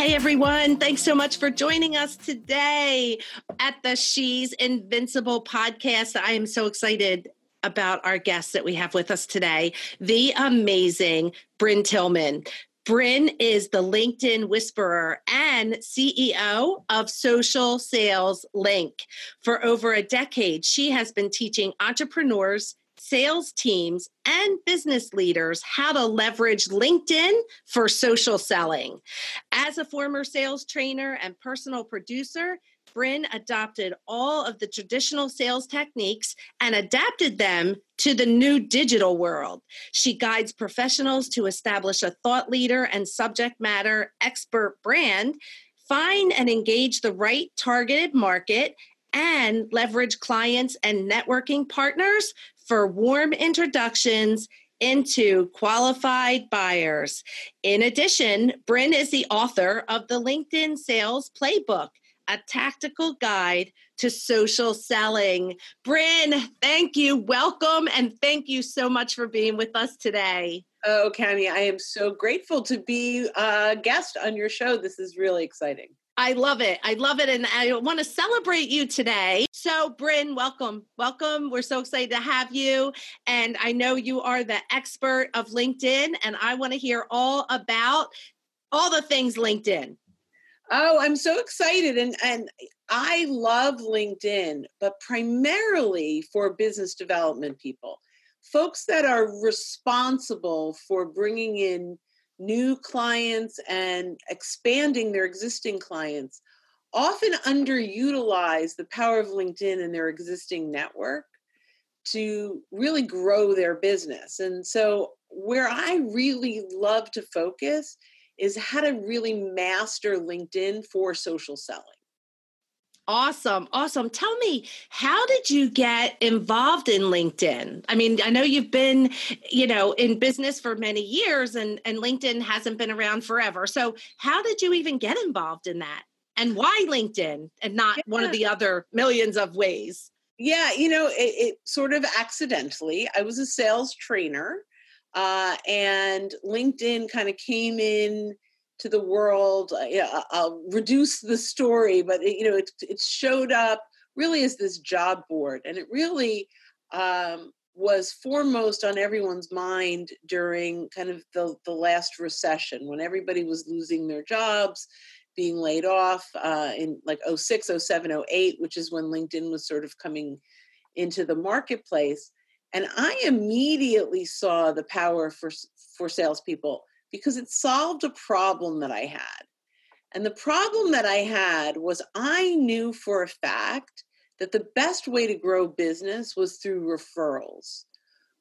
Hey everyone, thanks so much for joining us today at the She's Invincible podcast. I am so excited about our guest that we have with us today, the amazing Brynne Tillman. Brynne is the LinkedIn Whisperer and CEO of Social Sales Link. For over a decade, she has been teaching entrepreneurs, sales teams, and business leaders how to leverage LinkedIn for social selling. As a former sales trainer and personal producer, Brynne adopted all of the traditional sales techniques and adapted them to the new digital world. She guides professionals to establish a thought leader and subject matter expert brand, find and engage the right targeted market, and leverage clients and networking partners for warm introductions into qualified buyers. In addition, Brynne is the author of the LinkedIn Sales Playbook a tactical guide to social selling. Brynne, thank you. Welcome and thank you so much for being with us today. Oh, Cami, I am so grateful to be a guest on your show. This is really exciting. I love it. I love it. And I want to celebrate you today. So, Brynne, welcome. Welcome. We're so excited to have you. And I know you are the expert of LinkedIn, and I want to hear all about all the things LinkedIn. Oh, I'm so excited. And, and I love LinkedIn, but primarily for business development people, folks that are responsible for bringing in new clients and expanding their existing clients often underutilize the power of LinkedIn and their existing network to really grow their business. And so, where I really love to focus is how to really master LinkedIn for social selling. Awesome. Awesome. Tell me, how did you get involved in LinkedIn? I mean, I know you've been, you know, in business for many years and and LinkedIn hasn't been around forever. So, how did you even get involved in that? And why LinkedIn and not yeah. one of the other millions of ways? Yeah, you know, it, it sort of accidentally. I was a sales trainer uh, and LinkedIn kind of came in to the world. Uh, I'll reduce the story, but it, you know, it, it showed up really as this job board, and it really um, was foremost on everyone's mind during kind of the, the last recession when everybody was losing their jobs being laid off uh, in like 06 07 08 which is when linkedin was sort of coming into the marketplace and I immediately saw the power for, for salespeople because it solved a problem that I had. And the problem that I had was I knew for a fact that the best way to grow business was through referrals.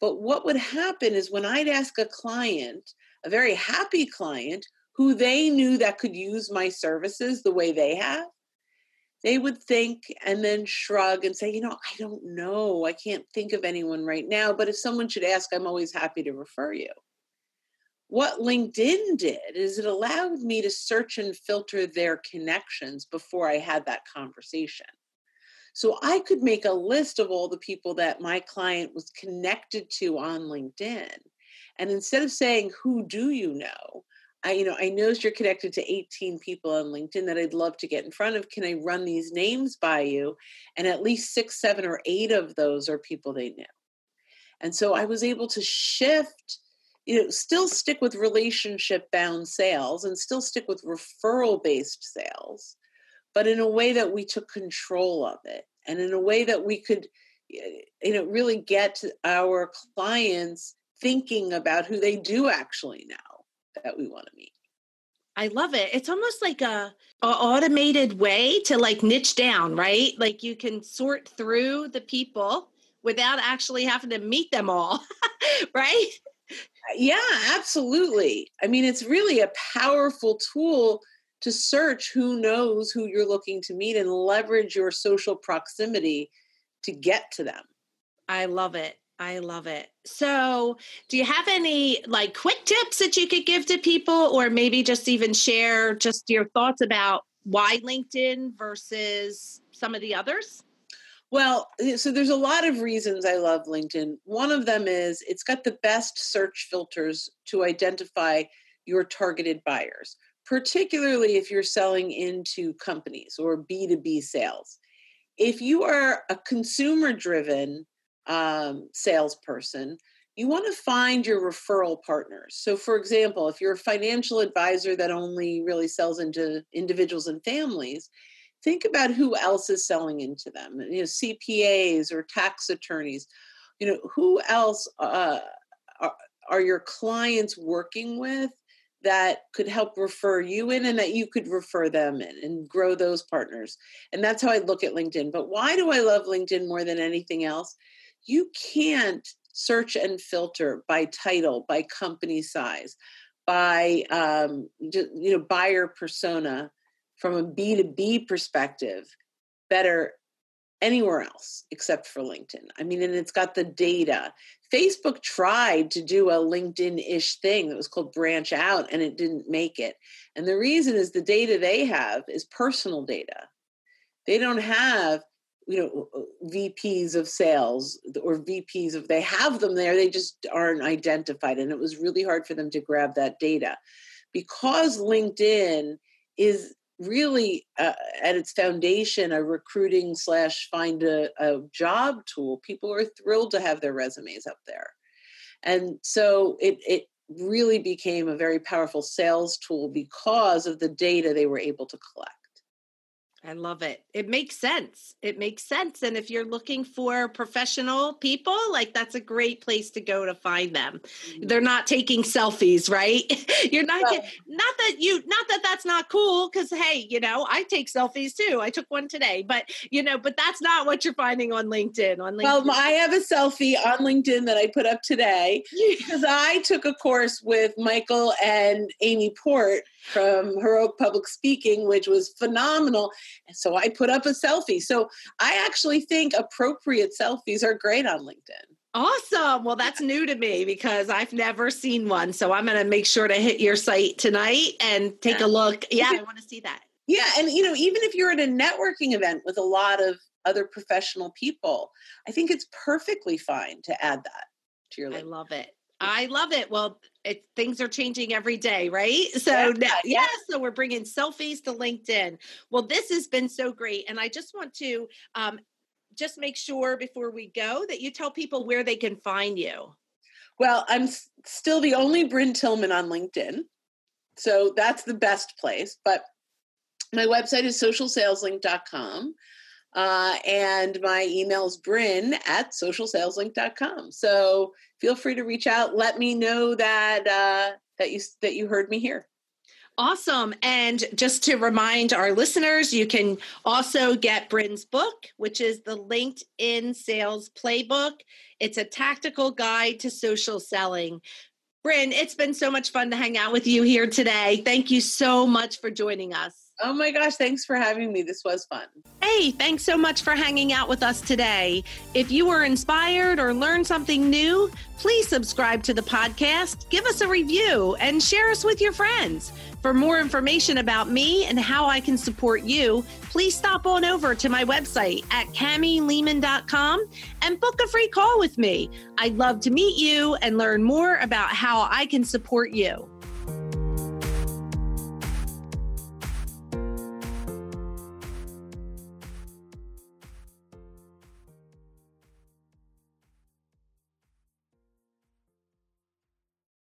But what would happen is when I'd ask a client, a very happy client, who they knew that could use my services the way they have, they would think and then shrug and say, you know, I don't know. I can't think of anyone right now. But if someone should ask, I'm always happy to refer you. What LinkedIn did is it allowed me to search and filter their connections before I had that conversation. So I could make a list of all the people that my client was connected to on LinkedIn. And instead of saying, Who do you know? I, you know, I noticed you're connected to 18 people on LinkedIn that I'd love to get in front of. Can I run these names by you? And at least six, seven, or eight of those are people they knew. And so I was able to shift, you know, still stick with relationship bound sales and still stick with referral based sales, but in a way that we took control of it and in a way that we could eh, you know really get our clients thinking about who they do actually know that we want to meet I love it. It's almost like a, a, automated way to like niche down, right? Like you can sort through the people without actually having to meet them all, right? Yeah, absolutely. I mean, it's really a powerful tool to search who knows who you're looking to meet and leverage your social proximity to get to them. I love it. I love it. So, do you have any like quick tips that you could give to people, or maybe just even share just your thoughts about why LinkedIn versus some of the others? Well, eh, so there's a lot of reasons I love LinkedIn. One of them is it's got the best search filters to identify your targeted buyers, particularly if you're selling into companies or B2B sales. If you are a consumer driven um, salesperson, you want to find your referral partners. So, for example, if you're a financial advisor that only really sells into individuals and families, think about who else is selling into them. You know, CPAs or tax attorneys. You know, who else uh, are, are your clients working with that could help refer you in and that you could refer them in and grow those partners. And that's how I look at LinkedIn. But why do I love LinkedIn more than anything else? you can't search and filter by title, by company size, by um, you know buyer persona from a B2B perspective better anywhere else except for LinkedIn. I mean, and it's got the data. Facebook tried to do a LinkedIn ish thing that was called Branch Out and it didn't make it. And the reason is the data they have is personal data. They don't have you know uh, VPs of sales or VPs of they have them there they just aren't identified and it was really hard for them to grab that data because LinkedIn is really uh, at its foundation a recruiting slash find a, a job tool. People are thrilled to have their resumes up there. And so it it really became a very powerful sales tool because of the data they were able to collect I love it. It makes sense. It makes sense. And if you're looking for professional people, like that's a great place to go to find them. Mm-hmm. They're not taking selfies, right? you're not well, not that you not that that's not cool cuz hey, you know, I take selfies too. I took one today, but you know, but that's not what you're finding on LinkedIn. On LinkedIn. Well, I have a selfie on LinkedIn that I put up today because I took a course with Michael and Amy Port from Heroic Public Speaking, which was phenomenal. And so I put up a selfie. So I actually think appropriate selfies are great on LinkedIn. Awesome. Well, that's new to me because I've never seen one. So I'm going to make sure to hit your site tonight and take a look. Yeah, I want to see that. Yeah. And, you know, even if you're at a networking event with a lot of other professional people, I think it's perfectly fine to add that to your. I love it. I love it. Well, it, things are changing every day, right? So yeah, now, yeah, so we're bringing selfies to LinkedIn. Well, this has been so great, and I just want to um, just make sure before we go that you tell people where they can find you. Well, I'm s- still the only Brynne Tillman on LinkedIn, so that's the best place. But my website is socialsaleslink.com. Uh, and my email is bryn at socialsaleslink.com. So feel free to reach out. Let me know that uh, that you that you heard me here. Awesome. And just to remind our listeners, you can also get Brynne's book, which is the LinkedIn Sales Playbook. It's a tactical guide to social selling. Brynne, it's been so much fun to hang out with you here today. Thank you so much for joining us. Oh my gosh, thanks for having me. This was fun. Hey, thanks so much for hanging out with us today. If you were inspired or learned something new, please subscribe to the podcast, give us a review, and share us with your friends. For more information about me and how I can support you, please stop on over to my website at camilehman.com and book a free call with me. I'd love to meet you and learn more about how I can support you.